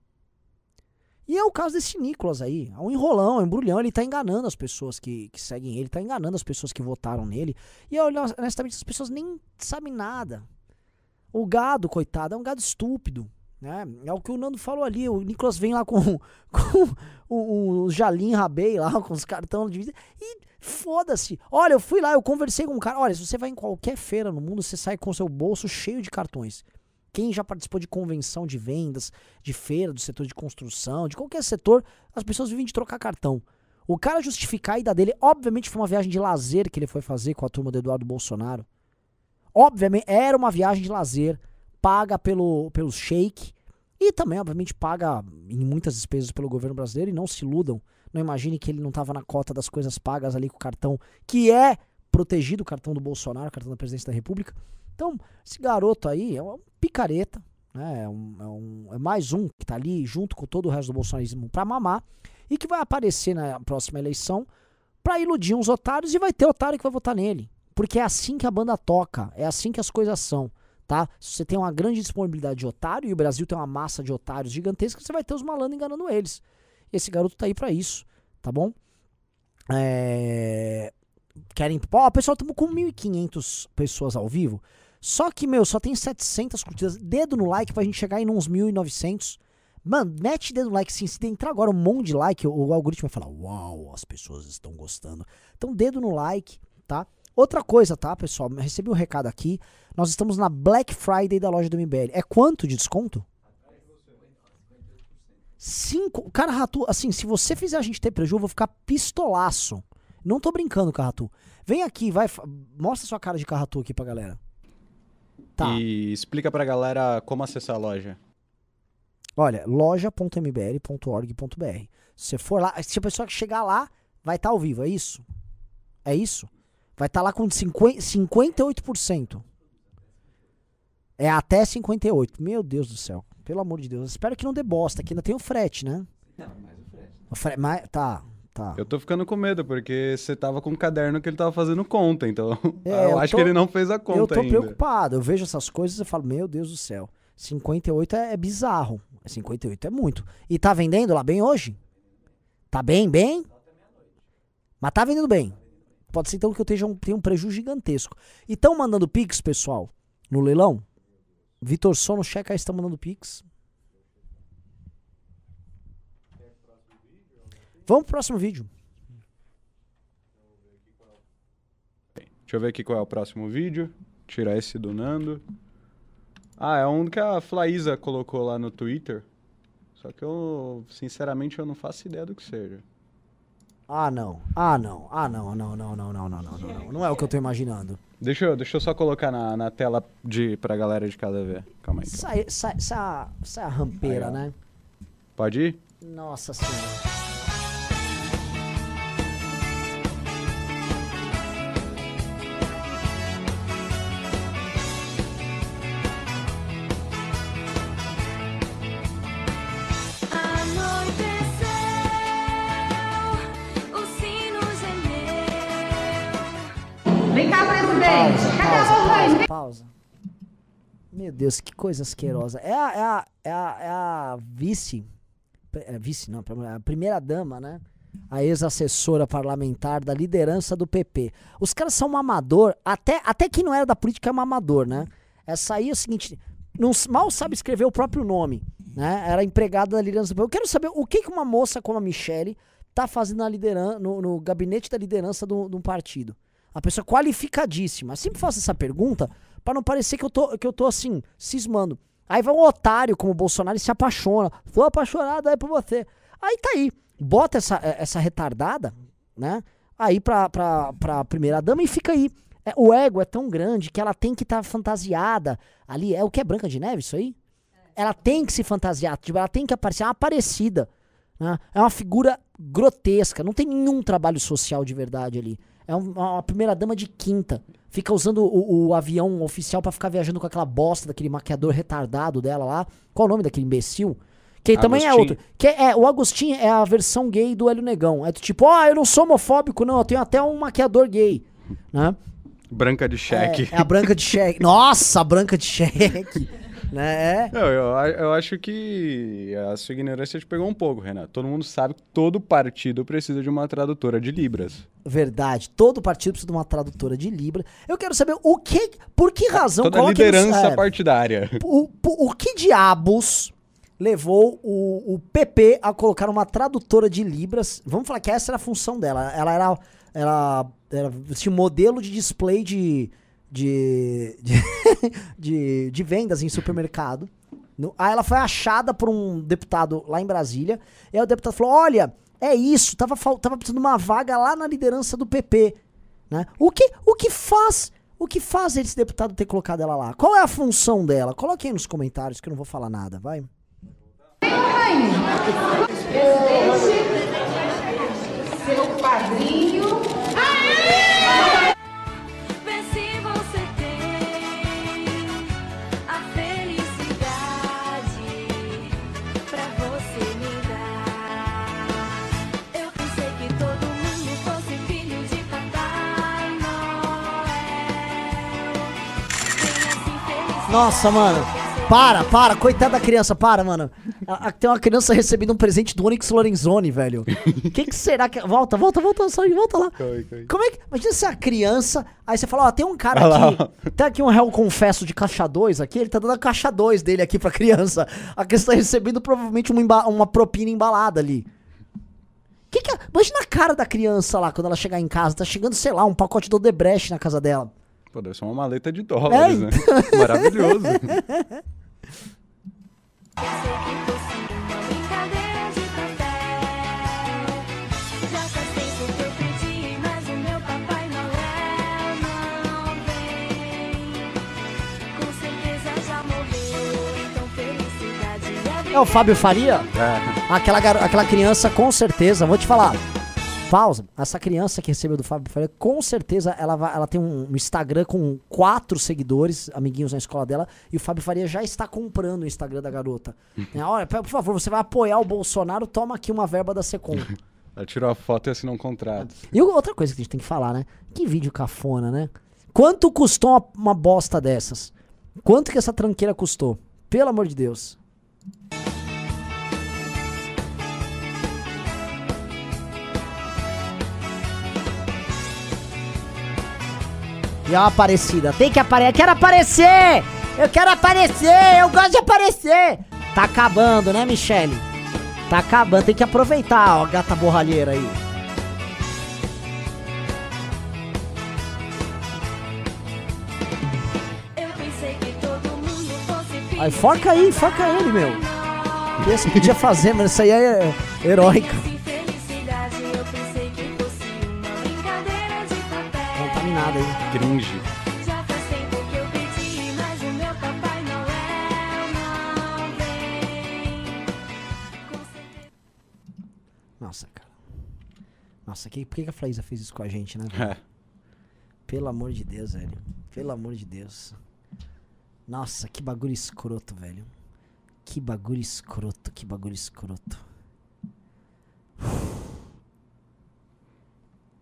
E é o caso desse Nicolas aí. É um enrolão, é um embrulhão. Ele tá enganando as pessoas que, que seguem ele, tá enganando as pessoas que votaram nele. E honestamente, as pessoas nem sabem nada. O gado, coitado, é um gado estúpido. Né? É o que o Nando falou ali. O Nicolas vem lá com, [laughs] com o, o Jalim Rabei lá, [laughs] com os cartões de visita. E foda-se. Olha, eu fui lá, eu conversei com um cara. Olha, se você vai em qualquer feira no mundo, você sai com seu bolso cheio de cartões. Quem já participou de convenção de vendas, de feira, do setor de construção, de qualquer setor, as pessoas vivem de trocar cartão. O cara justificar a ida dele, obviamente foi uma viagem de lazer que ele foi fazer com a turma do Eduardo Bolsonaro. Obviamente, era uma viagem de lazer, paga pelo, pelo shake e também, obviamente, paga em muitas despesas pelo governo brasileiro. E não se iludam, não imagine que ele não estava na cota das coisas pagas ali com o cartão, que é protegido, o cartão do Bolsonaro, o cartão da presidência da República. Então, esse garoto aí é uma picareta, né? É, um- é um- é mais um que tá ali junto com todo o resto do bolsonarismo pra mamar e que vai aparecer na próxima eleição pra iludir uns otários e vai ter otário que vai votar nele. Porque é assim que a banda toca, é assim que as coisas são, tá? Se você tem uma grande disponibilidade de otário e o Brasil tem uma massa de otários gigantesca, você vai ter os malandros enganando eles. Esse garoto tá aí pra isso, tá bom? É... Querem... Ó, o pessoal, estamos com 1.500 pessoas ao vivo. Só que, meu, só tem 700 curtidas. Dedo no like pra gente chegar em uns 1.900. Mano, mete dedo no like sim. Se entrar agora um monte de like, o, o algoritmo vai falar: Uau, as pessoas estão gostando. Então, dedo no like, tá? Outra coisa, tá, pessoal? Recebi um recado aqui. Nós estamos na Black Friday da loja do MBL. É quanto de desconto? Cinco. Cara, Ratu, assim, se você fizer a gente ter prejuízo, eu vou ficar pistolaço. Não tô brincando, Carratu. Vem aqui, vai. Mostra sua cara de Carratu aqui pra galera. Tá. E explica pra galera como acessar a loja. Olha, loja.mbl.org.br. Se você for lá, se a pessoa que chegar lá, vai estar ao vivo, é isso? É isso? Vai estar lá com 50, 58%. É até 58. Meu Deus do céu. Pelo amor de Deus. Espero que não dê bosta, que ainda tem o frete, né? Não, mais o frete. O fre- mas, tá, tá. Eu tô ficando com medo, porque você tava com um caderno que ele tava fazendo conta, então [laughs] É, eu, eu acho tô- que ele não fez a conta Eu tô ainda. preocupado. Eu vejo essas coisas e falo, meu Deus do céu. 58 é, é bizarro. 58 é muito. E tá vendendo lá bem hoje? Tá bem, bem? Mas tá vendendo bem. Pode ser então que eu tenha um, tenha um prejuízo gigantesco. E estão mandando Pix, pessoal, no leilão? Vitor Sono, checa aí, estão mandando Pix. Vamos pro próximo vídeo. Deixa eu ver aqui qual é o próximo vídeo. Tirar esse do Nando. Ah, é um que a Flaísa colocou lá no Twitter. Só que eu, sinceramente, eu não faço ideia do que seja. Ah, não. Ah, não. Ah, não, não, não, não, não, não, não, não, não. Não é o que eu tô imaginando. Deixa eu, deixa eu só colocar na, na tela de, pra galera de cada ver. Calma aí. Sai, sai, sai, sai a rampeira, né? Pode ir? Nossa senhora. Pausa. Meu Deus, que coisa asquerosa. É a, é a, é a, é a vice. É vice, não, a primeira dama, né? A ex-assessora parlamentar da liderança do PP. Os caras são mamador, até, até quem não era da política é mamador, né? Essa aí é o seguinte: não, mal sabe escrever o próprio nome, né? Era empregada da liderança do PP. Eu quero saber o que, que uma moça como a Michelle tá fazendo na lideran no, no gabinete da liderança de um partido. Uma pessoa qualificadíssima. Eu sempre faço essa pergunta pra não parecer que eu tô, que eu tô assim, cismando. Aí vai um otário como o Bolsonaro e se apaixona. Tô apaixonado aí por você. Aí tá aí. Bota essa, eh, essa retardada, né? Aí pra, pra, pra primeira dama e fica aí. É, o ego é tão grande que ela tem que estar fantasiada ali. É o que é Branca de Neve, isso aí? Ela tem que se fantasiar, tipo, ela tem que aparecer, é uma aparecida. né? É uma figura grotesca, não tem nenhum trabalho social de verdade ali. É um- uma primeira dama de quinta. Fica usando o, o avião oficial pra ficar viajando com aquela bosta daquele maquiador retardado dela lá. Qual o nome daquele imbecil? Que também é outro. Que é, é, o Agostinho é a versão gay do Hélio Negão. É tipo, ó, eu não sou homofóbico, não, eu tenho até um maquiador gay. Né? Branca de cheque. É, é a branca de cheque. Nossa, a branca de cheque. [laughs] né? É. Não, eu, eu acho que a sua ignorância te pegou um pouco, Renato. Todo mundo sabe que todo partido precisa de uma tradutora de Libras. Verdade. Todo partido precisa de uma tradutora de Libra. Eu quero saber o que. Por que razão. Toda coloque no- liderança é, partidária. o, o, o que diabos levou o, o PP a colocar uma tradutora de Libras? Vamos falar que essa era a função dela. Ela era. Ela, era um modelo de display de. De, de, [laughs] de, de vendas em supermercado. No- aí ela foi achada por um deputado lá em Brasília. E aí o deputado falou: Olha, é isso, tava, tava precisando uma vaga lá na liderança do PP. Né? O, que, o que faz o que faz esse deputado ter colocado ela lá? Qual é a função dela? Coloque aí nos comentários que eu não vou falar nada, vai. Seu padrinho. Nossa, mano. Para, para, coitada da criança, para, mano. A- a- tem uma criança recebendo um presente do Onyx Lorenzoni, velho. O [laughs] que, que será que. Volta, volta, volta, só volta lá. Como é que. Imagina se a criança. Aí você fala, ó, tem um cara Olha lá, aqui. Tem aqui um réu confesso de caixa 2 aqui, ele tá dando a caixa 2 dele aqui pra criança. A criança tá recebendo provavelmente uma, emba- uma propina embalada ali. Que que é- Imagina a cara da criança lá quando ela chegar em casa. Tá chegando, sei lá, um pacote do Odebrecht na casa dela. Pô, deve ser uma maleta de dólares, É, né? [laughs] Maravilhoso. Então felicidade é o Fábio Faria? É. Aquela, aquela criança, com certeza, vou te falar. Pausa. Essa criança que recebeu do Fábio Faria, com certeza ela, vai, ela tem um Instagram com quatro seguidores, amiguinhos na escola dela, e o Fábio Faria já está comprando o Instagram da garota. [laughs] É, olha, por favor, você vai apoiar o Bolsonaro, toma aqui uma verba da Secom. [laughs] Ela tirou a foto e assinou um contrato. E outra coisa que a gente tem que falar, né? Que vídeo cafona, né? Quanto custou uma, uma bosta dessas? Quanto que essa tranqueira custou? Pelo amor de Deus. E é uma aparecida. Tem que aparecer. Eu quero aparecer! Eu quero aparecer! Eu gosto de aparecer! Tá acabando, né, Michele? Tá acabando. Tem que aproveitar, ó, gata borralheira aí. Que Aí, foca aí, foca ele, meu. E esse podia fazer, mas isso aí é heróica. Vem. Nossa, cara. Nossa, que, por que a Flaísa fez isso com a gente, né? É. velho? Pelo amor de Deus, velho. Pelo amor de Deus. Nossa, que bagulho escroto, velho. Que bagulho escroto, que bagulho escroto.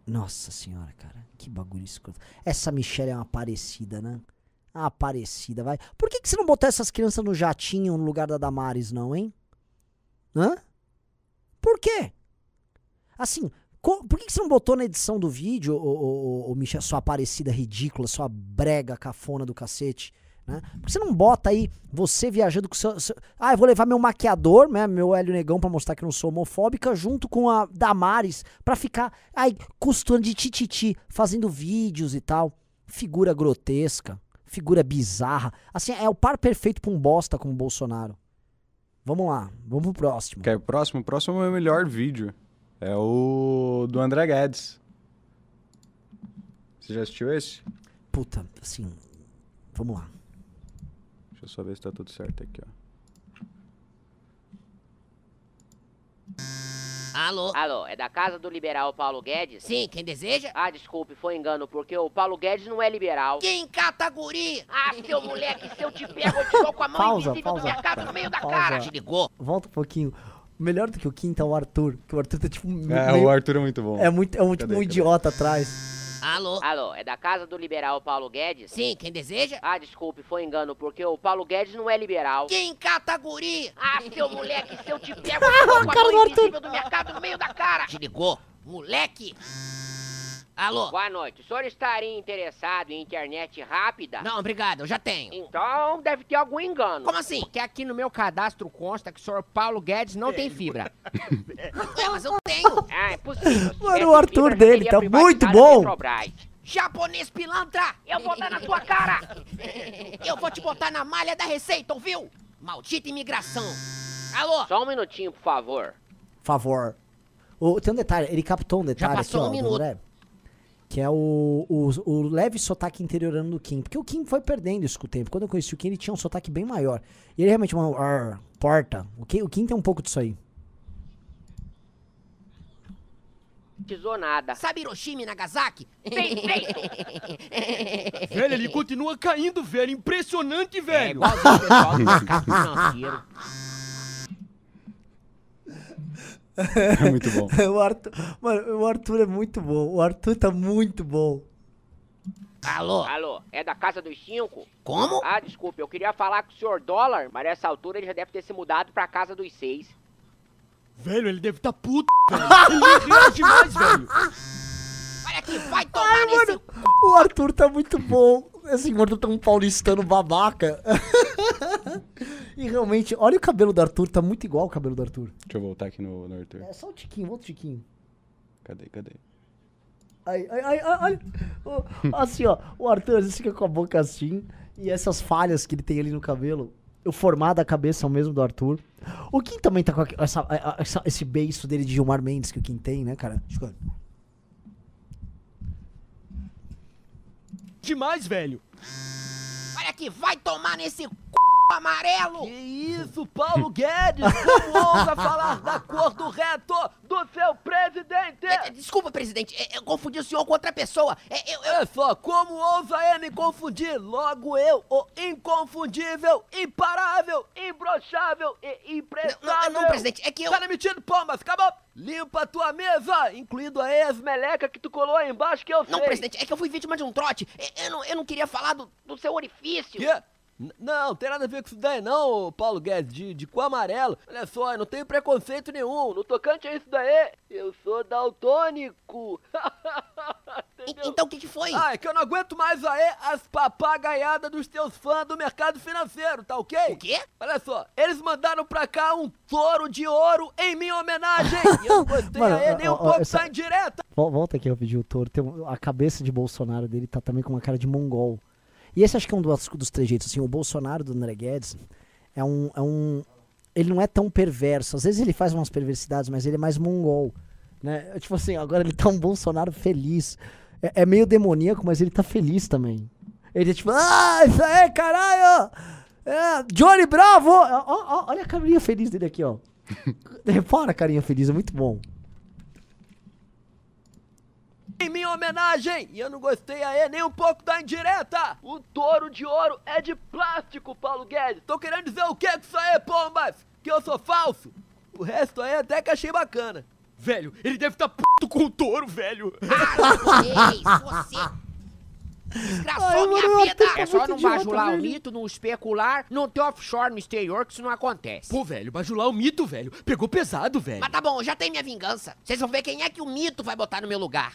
Nossa senhora, cara. Que bagulho escroto. Essa Michelle é uma parecida, né? Ah, Aparecida, vai. Por que, que você não botou essas crianças no jatinho no lugar da Damares, não, hein? Hã? Por quê? Assim, por que, você não botou na edição do vídeo, ô, ô, ô, ô, sua Aparecida ridícula, sua brega cafona do cacete? Né? Por que você não bota aí você viajando com seu, seu- Ah, eu vou levar meu maquiador, né? Meu Hélio Negão pra mostrar que não sou homofóbica, junto com a Damares, pra ficar aí costurando de tititi, fazendo vídeos e tal. Figura grotesca, figura bizarra. Assim, é o par perfeito pra um bosta como o Bolsonaro. Vamos lá, vamos pro próximo. Quer o próximo? O próximo é o meu melhor vídeo. É o do André Guedes. Você já assistiu esse? Puta, assim, vamos lá. Deixa eu só ver se tá tudo certo aqui, ó. Alô? Alô, é da casa do liberal Paulo Guedes? Sim, quem deseja? Ah, desculpe, foi engano, porque o Paulo Guedes não é liberal. Quem cataguri? Ah, seu moleque, se eu te pego, eu te dou com a mão Pausa, invisível pausa. do mercado no meio da Pausa. cara. Te ligou? Volta um pouquinho. Melhor do que o Kim tá o Arthur, que o Arthur tá tipo É, meio- o Arthur é muito bom. É muito, é um, tipo, Cadê, um cadê? idiota atrás. Alô? Alô, é da casa do liberal Paulo Guedes? Sim, quem deseja? Ah, desculpe, foi engano, porque o Paulo Guedes não é liberal. Quem cataguri? Ah, seu moleque, se eu te pego, [laughs] eu te dou com a Cara invisível do mercado no meio da cara. Te ligou? Moleque? Alô? Boa noite. O senhor estaria interessado em internet rápida? Não, obrigado, eu já tenho. Então deve ter algum engano. Como assim? Porque aqui no meu cadastro consta que o senhor Paulo Guedes não tem fibra. [laughs] é, mas eu tenho. Ah, é possível. Mano, o Arthur fibra, já dele tá muito bom. Japonês pilantra, eu vou dar na sua cara. [laughs] Eu vou te botar na malha da Receita, ouviu? Maldita imigração. Alô? Só um minutinho, por favor. Favor. O- tem um detalhe, ele captou um detalhe passou aqui, ó, um minuto. Que é o, o, o leve sotaque interiorano do Kim. Porque o Kim foi perdendo isso com o tempo. Quando eu conheci o Kim, ele tinha um sotaque bem maior. E ele realmente uma "Arr, porta. O Kim, o Kim tem um pouco disso aí. Precisou nada. Sabe Hiroshima e Nagasaki? Bem feito. [laughs] Velho, ele continua caindo, velho. Impressionante, velho. igualzinho o pessoal do mercado [laughs] financeiro. [laughs] É muito bom. o Arthur, mano, o Arthur é muito bom. O Arthur tá muito bom. Alô? Alô, é da casa dos cinco? Como? Ah, desculpe, eu queria falar com o senhor Dólar, mas nessa altura ele já deve ter se mudado pra casa dos seis. Velho, ele deve estar tá puto, velho. Ele reage mais, velho. Aqui, vai tomar nesse... O Arthur tá muito bom. Assim, o Arthur tá um paulistano babaca. [laughs] e realmente, olha o cabelo do Arthur, tá muito igual o cabelo do Arthur. Deixa eu voltar aqui no, no Arthur. É só o tiquinho, outro tiquinho. Cadê, cadê? Ai, ai, ai, ai, Assim, ó, o Arthur às vezes fica com a boca assim, e essas falhas que ele tem ali no cabelo, o formato da cabeça é o mesmo do Arthur. O Kim também tá com essa, essa- esse beiço dele de Gilmar Mendes que o Kim tem, né, cara? Deixa eu- Demais, velho. Olha aqui, vai tomar nesse c... amarelo. Que isso, Paulo Guedes? Como ousa falar da cor do reto do seu presidente? É, Desculpa, presidente, é, eu confundi o senhor com outra pessoa. É, eu, eu... Olha só, como ousa é me confundir? Logo eu, o inconfundível, imparável, imbrochável e imprestável. Não, não, não, presidente, é que eu- Tá demitido, palmas, acabou. Limpa a tua mesa, incluindo a ex-meleca que tu colou aí embaixo que eu sei. Não, presidente, é que eu fui vítima de um trote. É, Eu não, eu não queria falar do, do seu orifício. Quê? Não, tem nada a ver com isso daí não, Paulo Guedes, de, de cor amarelo. Olha só, eu não tenho preconceito nenhum. No tocante a isso daí, eu sou daltônico. [laughs] Então o que, que foi? Ah, é que eu não aguento mais aí as papagaiadas dos teus fãs do mercado financeiro, tá ok? O quê? Olha só, eles mandaram pra cá um touro de ouro em minha homenagem. [laughs] E eu não gostei Mano, aí ó, nem um ó, pouco essa- indireta. Vol- Volta aqui rapidinho, o touro. Tem um- a cabeça de Bolsonaro dele tá também com uma cara de mongol. E esse acho que é um dos, dos trejeitos. Assim, o Bolsonaro do André Guedes é um, é um. Ele não é tão perverso. Às vezes ele faz umas perversidades, mas ele é mais mongol. Né? Tipo assim, agora ele tá um Bolsonaro feliz. É, é meio demoníaco, mas ele tá feliz também. Ele é tipo, ah, isso aí, caralho! É, Johnny Bravo! Ó, ó, olha a carinha feliz dele aqui, ó. [laughs] Repara a carinha feliz, é muito bom. Em minha homenagem, e eu não gostei aí nem um pouco da indireta. O touro de ouro é de plástico, Paulo Guedes. Tô querendo dizer o que com isso aí, pombas? Que eu sou falso? O resto aí até que achei bacana. Velho, ele deve estar puto com o touro, velho. Ah, você, [laughs] você. Desgraçou Ai, minha mano, vida! Tá É só não bajular o mito, não especular, não ter offshore no exterior, que isso não acontece. Pô, velho, bajular o mito, velho. Pegou pesado, velho. Mas tá bom, já tem minha vingança. Vocês vão ver quem é que o mito vai botar no meu lugar.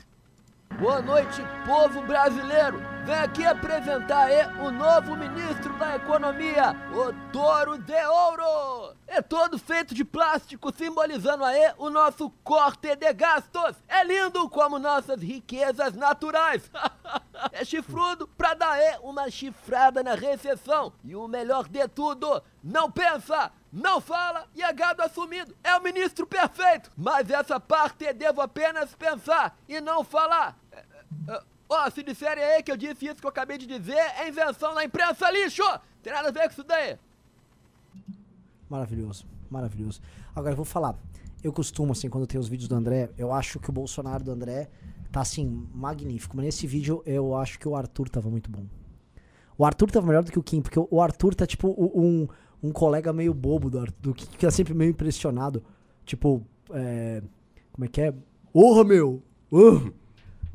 Boa noite, povo brasileiro. Vem aqui apresentar aí o novo ministro da Economia, o Touro de Ouro. É todo feito de plástico, simbolizando aí o nosso corte de gastos. É lindo como nossas riquezas naturais. [laughs] é chifrudo pra dar aí uma chifrada na recessão. E o melhor de tudo, não pensa, não fala e é gado assumido. É o ministro perfeito. Mas essa parte devo apenas pensar e não falar. É, é, Ó, se disserem aí que eu disse isso que eu acabei de dizer, é invenção da imprensa, lixo! Tem nada a ver com isso daí. Maravilhoso, maravilhoso. Agora eu vou falar. Eu costumo, assim, quando tem os vídeos do André, eu acho que o Bolsonaro do André tá, assim, magnífico. Mas nesse vídeo eu acho que o Arthur tava muito bom. O Arthur tava melhor do que o Kim, porque o- Arthur tá, tipo, um, um colega meio bobo do Arthur, que fica sempre meio impressionado. Tipo, é. Como é que é? Porra, meu! Uh!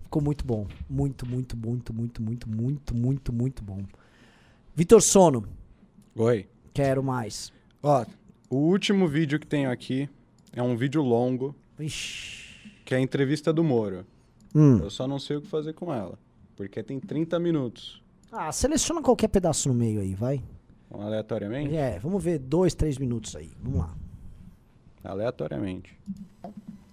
Ficou muito bom. Muito, muito, muito, muito, muito, muito, muito, muito bom. Vitor Sono. Oi. Quero mais. Ó, o último vídeo que tenho aqui é um vídeo longo. Que é a entrevista do Moro. Hum. Eu só não sei o que fazer com ela. Porque tem 30 minutos. Ah, seleciona qualquer pedaço no meio aí, vai. Aleatoriamente? É, vamos ver dois, três minutos aí. Vamos lá. Aleatoriamente.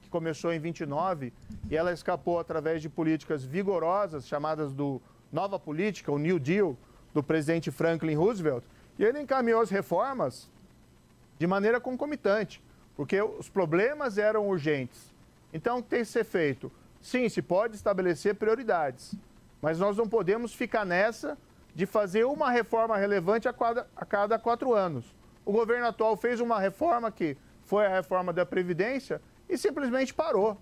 que começou em 29 e ela escapou através de políticas vigorosas chamadas do Nova Política, o New Deal, do presidente Franklin Roosevelt. E ele encaminhou as reformas de maneira concomitante, porque os problemas eram urgentes. Então, o que tem que ser feito? Sim, se pode estabelecer prioridades, mas nós não podemos ficar nessa de fazer uma reforma relevante a cada, a cada quatro anos. O governo atual fez uma reforma que foi a reforma da Previdência e simplesmente parou.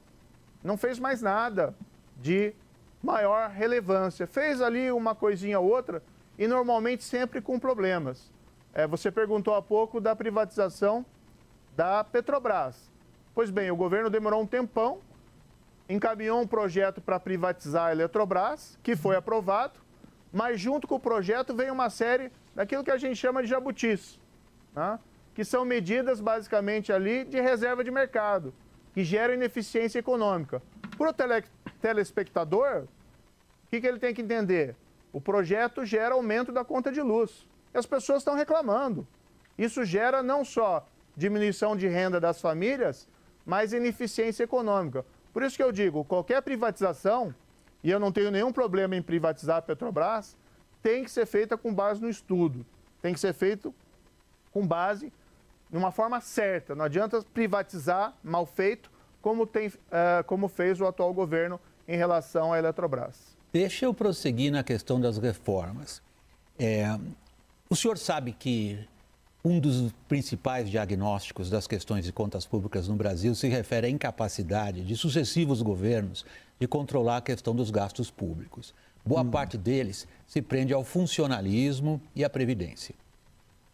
Não fez mais nada de maior relevância. Fez ali uma coisinha ou outra e normalmente sempre com problemas. É, você perguntou há pouco da privatização da Petrobras. Pois bem, o governo demorou um tempão, encaminhou um projeto para privatizar a Eletrobras, que foi aprovado, mas junto com o projeto veio uma série daquilo que a gente chama de jabutis, né? que são medidas basicamente ali de reserva de mercado, que geram ineficiência econômica. Para o tele, telespectador, o que, que ele tem que entender? O projeto gera aumento da conta de luz. E as pessoas estão reclamando. Isso gera não só diminuição de renda das famílias, mas ineficiência econômica. Por isso que eu digo, qualquer privatização, e eu não tenho nenhum problema em privatizar a Petrobras, tem que ser feita com base no estudo. Tem que ser feito com base de uma forma certa. Não adianta privatizar mal feito, como, tem, eh, como fez o atual governo em relação à Eletrobras. Deixa eu prosseguir na questão das reformas. É, o senhor sabe que um dos principais diagnósticos das questões de contas públicas no Brasil se refere à incapacidade de sucessivos governos de controlar a questão dos gastos públicos. Boa parte deles se prende ao funcionalismo e à previdência.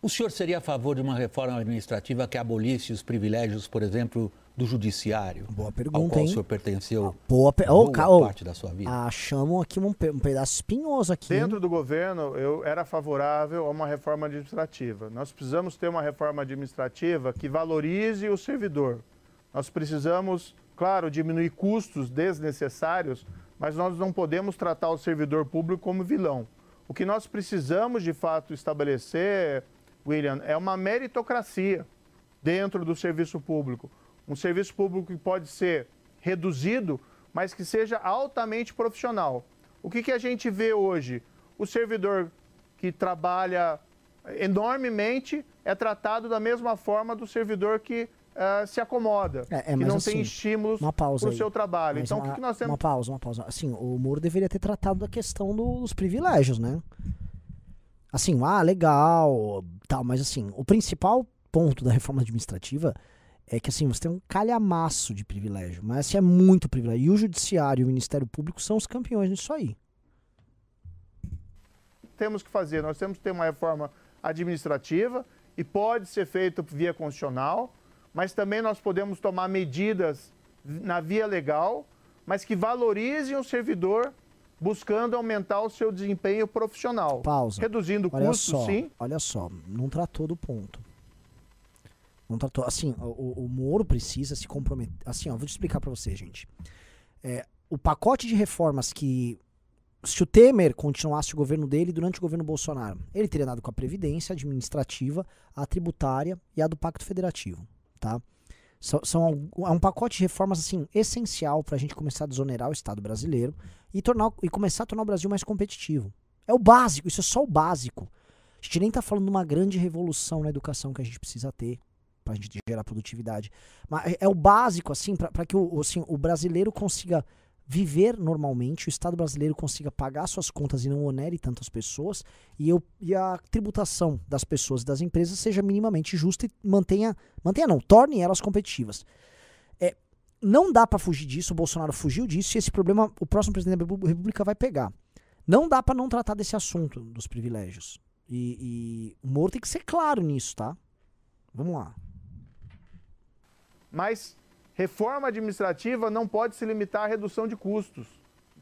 O senhor seria a favor de uma reforma administrativa que abolisse os privilégios, por exemplo, do judiciário? Boa pergunta, ao qual hein? o senhor pertenceu Boa, pe... boa Ô, ca- ô, parte da sua vida? Achamos aqui um, pe- um pedaço espinhoso aqui. hein? Dentro do governo, eu era favorável a uma reforma administrativa. Nós precisamos ter uma reforma administrativa que valorize o servidor. Nós precisamos, claro, diminuir custos desnecessários, mas nós não podemos tratar o servidor público como vilão. O que nós precisamos, de fato, estabelecer, William, é uma meritocracia dentro do serviço público. Um serviço público que pode ser reduzido, mas que seja altamente profissional. O que, que a gente vê hoje? O servidor que trabalha enormemente é tratado da mesma forma do servidor que ah, se acomoda, É, é, que não assim, tem estímulos uma pausa para o seu trabalho. Mas Então, o uma, que, que nós temos Uma pausa, uma pausa. Assim, o Moro deveria ter tratado da questão dos privilégios, né? Assim, ah, legal, tal, mas assim, o principal ponto da reforma administrativa é que assim, você tem um calhamaço de privilégio, mas assim, é muito privilégio. E o judiciário e o Ministério Público são os campeões nisso aí. temos que fazer? Nós temos que ter uma reforma administrativa e pode ser feito via constitucional, mas também nós podemos tomar medidas na via legal, mas que valorizem o servidor buscando aumentar o seu desempenho profissional. Pausa. Reduzindo Olha custos, só, sim. Olha só, não tratou do ponto. Não tratou. Assim, o, o- o Moro precisa se comprometer. Assim, ó, vou te explicar pra você, gente. É, o pacote de reformas que. Se o Temer continuasse o governo dele durante o governo Bolsonaro, ele teria dado com a Previdência, a administrativa, a tributária e a do Pacto Federativo. Tá? São, são é um pacote de reformas assim essencial para a gente começar a desonerar o Estado brasileiro e, tornar, e começar a tornar o Brasil mais competitivo. É o básico, isso é só o básico. A gente nem tá falando de uma grande revolução na educação que a gente precisa ter pra gente gerar produtividade. Mas é- é o básico, assim, para que o, assim, o brasileiro consiga viver normalmente, o Estado brasileiro consiga pagar suas contas e não onere tantas pessoas, e, eu, e a tributação das pessoas e das empresas seja minimamente justa e mantenha, mantenha não, torne elas competitivas. É, não dá pra fugir disso, o Bolsonaro fugiu disso, e esse problema o próximo presidente da República vai pegar. Não dá pra não tratar desse assunto dos privilégios. E, e o Moro tem que ser claro nisso, tá? Vamos lá. Mas reforma administrativa não pode se limitar à redução de custos,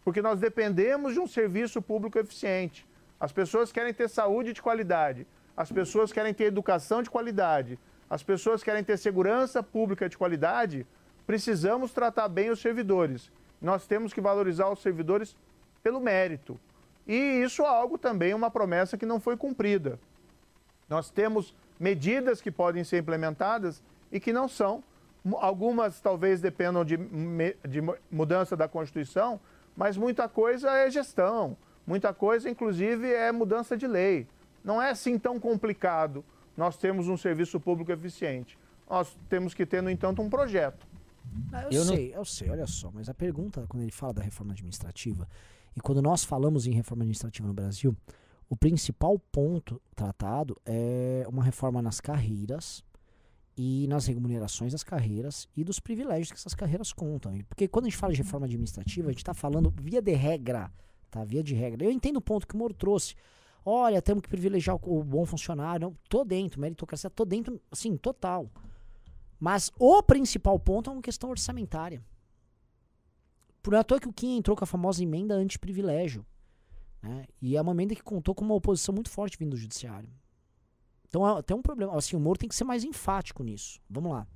porque nós dependemos de um serviço público eficiente. As pessoas querem ter saúde de qualidade, as pessoas querem ter educação de qualidade, as pessoas querem ter segurança pública de qualidade. Precisamos tratar bem os servidores. Nós temos que valorizar os servidores pelo mérito. E isso é algo também, uma promessa que não foi cumprida. Nós temos medidas que podem ser implementadas e que não são. Algumas talvez dependam de, de mu- mudança da Constituição, mas muita coisa é gestão. Muita coisa, inclusive, é mudança de lei. Não é assim tão complicado nós temos um serviço público eficiente. Nós temos que ter, no entanto, um projeto. Ah, eu, Eu não- sei, eu sei, olha só, mas a pergunta, quando ele fala da reforma administrativa, e quando nós falamos em reforma administrativa no Brasil, o principal ponto tratado é uma reforma nas carreiras e nas remunerações das carreiras e dos privilégios que essas carreiras contam. Porque quando a gente fala de reforma administrativa, a gente está falando via de regra, tá? Via de regra. Eu entendo o ponto que o Moro trouxe. Olha, temos que privilegiar o, o bom funcionário. Não, tô dentro, meritocracia, tô dentro, assim, total. Mas o principal ponto é uma questão orçamentária. Por não é à toa que o Kim entrou com a famosa emenda anti-privilégio. Né? E é uma emenda que contou com uma oposição muito forte vindo do judiciário. Então é- tem um problema. Assim, o Moro tem que ser mais enfático nisso. Vamos lá.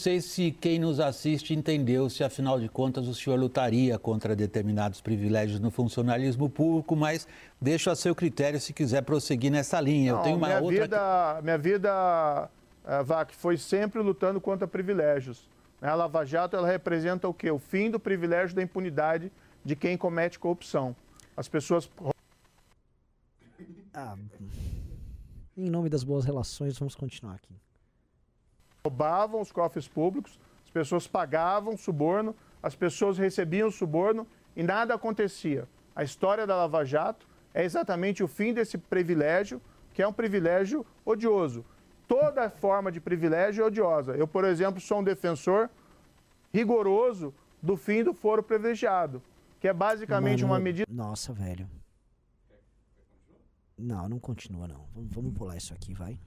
Não sei se quem nos assiste entendeu se, afinal de contas, o senhor lutaria contra determinados privilégios no funcionalismo público, mas deixo a seu critério se quiser prosseguir nessa linha. Eu Não, tenho uma minha outra. Vida, minha vida, eh, Vac, foi sempre lutando contra privilégios. A Lava Jato ela representa o quê? O fim do privilégio da impunidade de quem comete corrupção. As pessoas Ah, em nome das boas relações, vamos continuar aqui. roubavam os cofres públicos, as pessoas pagavam suborno, as pessoas recebiam suborno e nada acontecia. A história da Lava Jato é exatamente o fim desse privilégio, que é um privilégio odioso. Toda forma de privilégio é odiosa. Eu, por exemplo, sou um defensor rigoroso do fim do foro privilegiado, que é basicamente Mano, uma medida. Nossa, velho. Não, não continua, não. Vamos, vamos pular isso aqui, vai.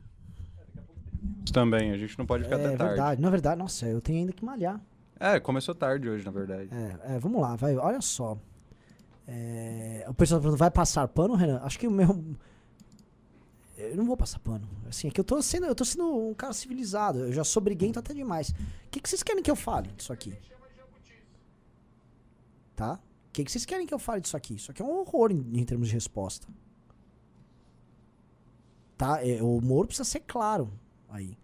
Também, a gente não pode ficar é até tarde. verdade. Na verdade, nossa, eu tenho ainda que malhar. É, começou tarde hoje, na verdade. É, é, vamos lá, vai. Olha só. É, o pessoal tá perguntando, vai passar pano, Renan? Acho que o meu. Eu não vou passar pano. Assim, é que eu tô sendo, eu tô sendo um cara civilizado. Eu já sou briguento até demais. O que, que vocês querem que eu fale disso aqui? Tá? O que, que vocês querem que eu fale disso aqui? Isso aqui é um horror em, em termos de resposta. Tá? É, o Moro precisa ser claro aí.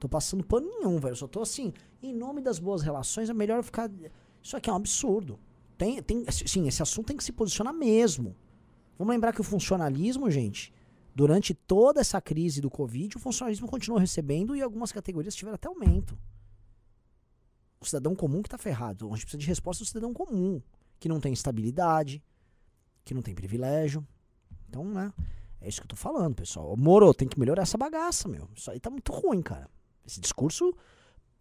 Tô passando pano nenhum, velho. Eu só tô assim, em nome das boas relações, é melhor ficar. Isso aqui é um absurdo. Tem, tem, sim, esse assunto tem que se posicionar mesmo. Vamos lembrar que o funcionalismo, gente, durante toda essa crise do Covid, o funcionalismo continuou recebendo e algumas categorias tiveram até aumento. O cidadão comum que tá ferrado. A gente precisa de resposta do cidadão comum, que não tem estabilidade, que não tem privilégio. Então, né? É isso que eu tô falando, pessoal. Moro, tem que melhorar essa bagaça, meu. Isso aí tá muito ruim, cara. Esse discurso,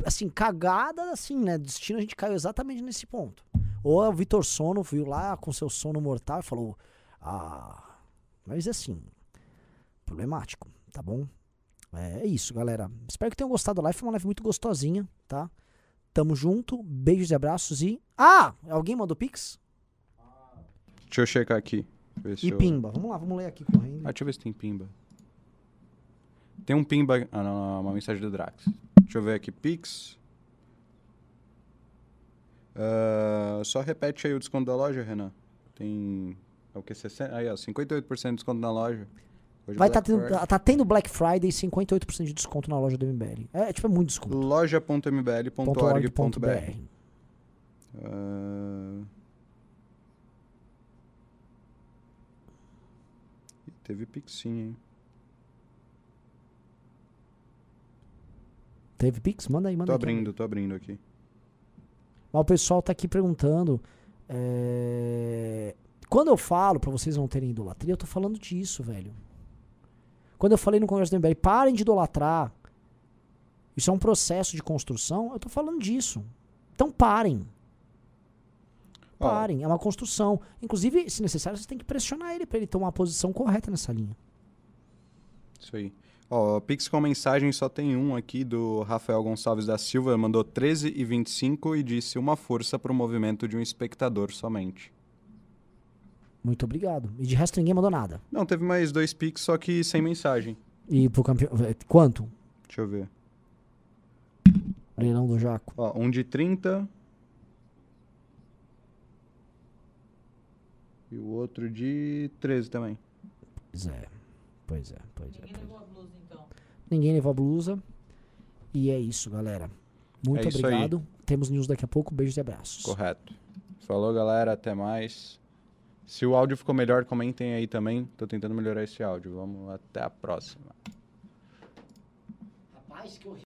assim, cagada, assim, né? Destino a gente caiu exatamente nesse ponto. Ou o Vitor Sono viu lá com seu sono mortal e falou: Ah. Mas assim, problemático, tá bom? É, é isso, galera. Espero que tenham gostado da live. Foi uma live muito gostosinha, tá? Tamo junto. Beijos e abraços e. Ah! Alguém mandou Pix? Deixa eu checar aqui. E eu- pimba. Vamos lá, vamos ler aqui correndo. Ah, deixa eu ver se tem pimba. Tem um pimba. Ah, não, não, uma mensagem do Drax. Deixa eu ver aqui. Pix. Ah, só repete aí o desconto da loja, Renan. Tem. É o que? 60? Aí, ó, 58% de desconto na loja. Hoje Vai tá tendo, tá tendo Black Friday 58% de desconto na loja do MBL. É, tipo, é muito desconto. loja.mbl.org.br. Ah, Teve Pix sim, hein? Teve Pix? Manda aí, manda Tô abrindo, tô abrindo aqui. Mas o pessoal tá aqui perguntando. é, Quando eu falo pra vocês não terem idolatria, eu tô falando disso, velho. Quando eu falei no Congresso do MBL, parem de idolatrar. Isso é um processo de construção. Eu tô falando disso. Então parem. Parem. É uma construção. Inclusive, se necessário, vocês têm que pressionar ele pra ele tomar a posição correta nessa linha. Isso aí. Ó, Pix com mensagem só tem um aqui do Rafael Gonçalves da Silva, mandou 13 e 25 e disse uma força pro movimento de um espectador somente. Muito obrigado. E de resto ninguém mandou nada. Não, teve mais dois Pix, só que sem mensagem. E pro campeão. Quanto? Deixa eu ver. Leilão do Jaco. Ó, um de 30. E o outro de 13 também. Pois é. Pois é, pois é. Ninguém levou a blusa, então. Ninguém levou a blusa. E é isso, galera. Muito É isso aí. obrigado. Temos news daqui a pouco. Beijos e abraços. Correto. Falou, galera. Até mais. Se o áudio ficou melhor, comentem aí também. Tô tentando melhorar esse áudio. Vamos até a próxima. Rapaz, que horrível.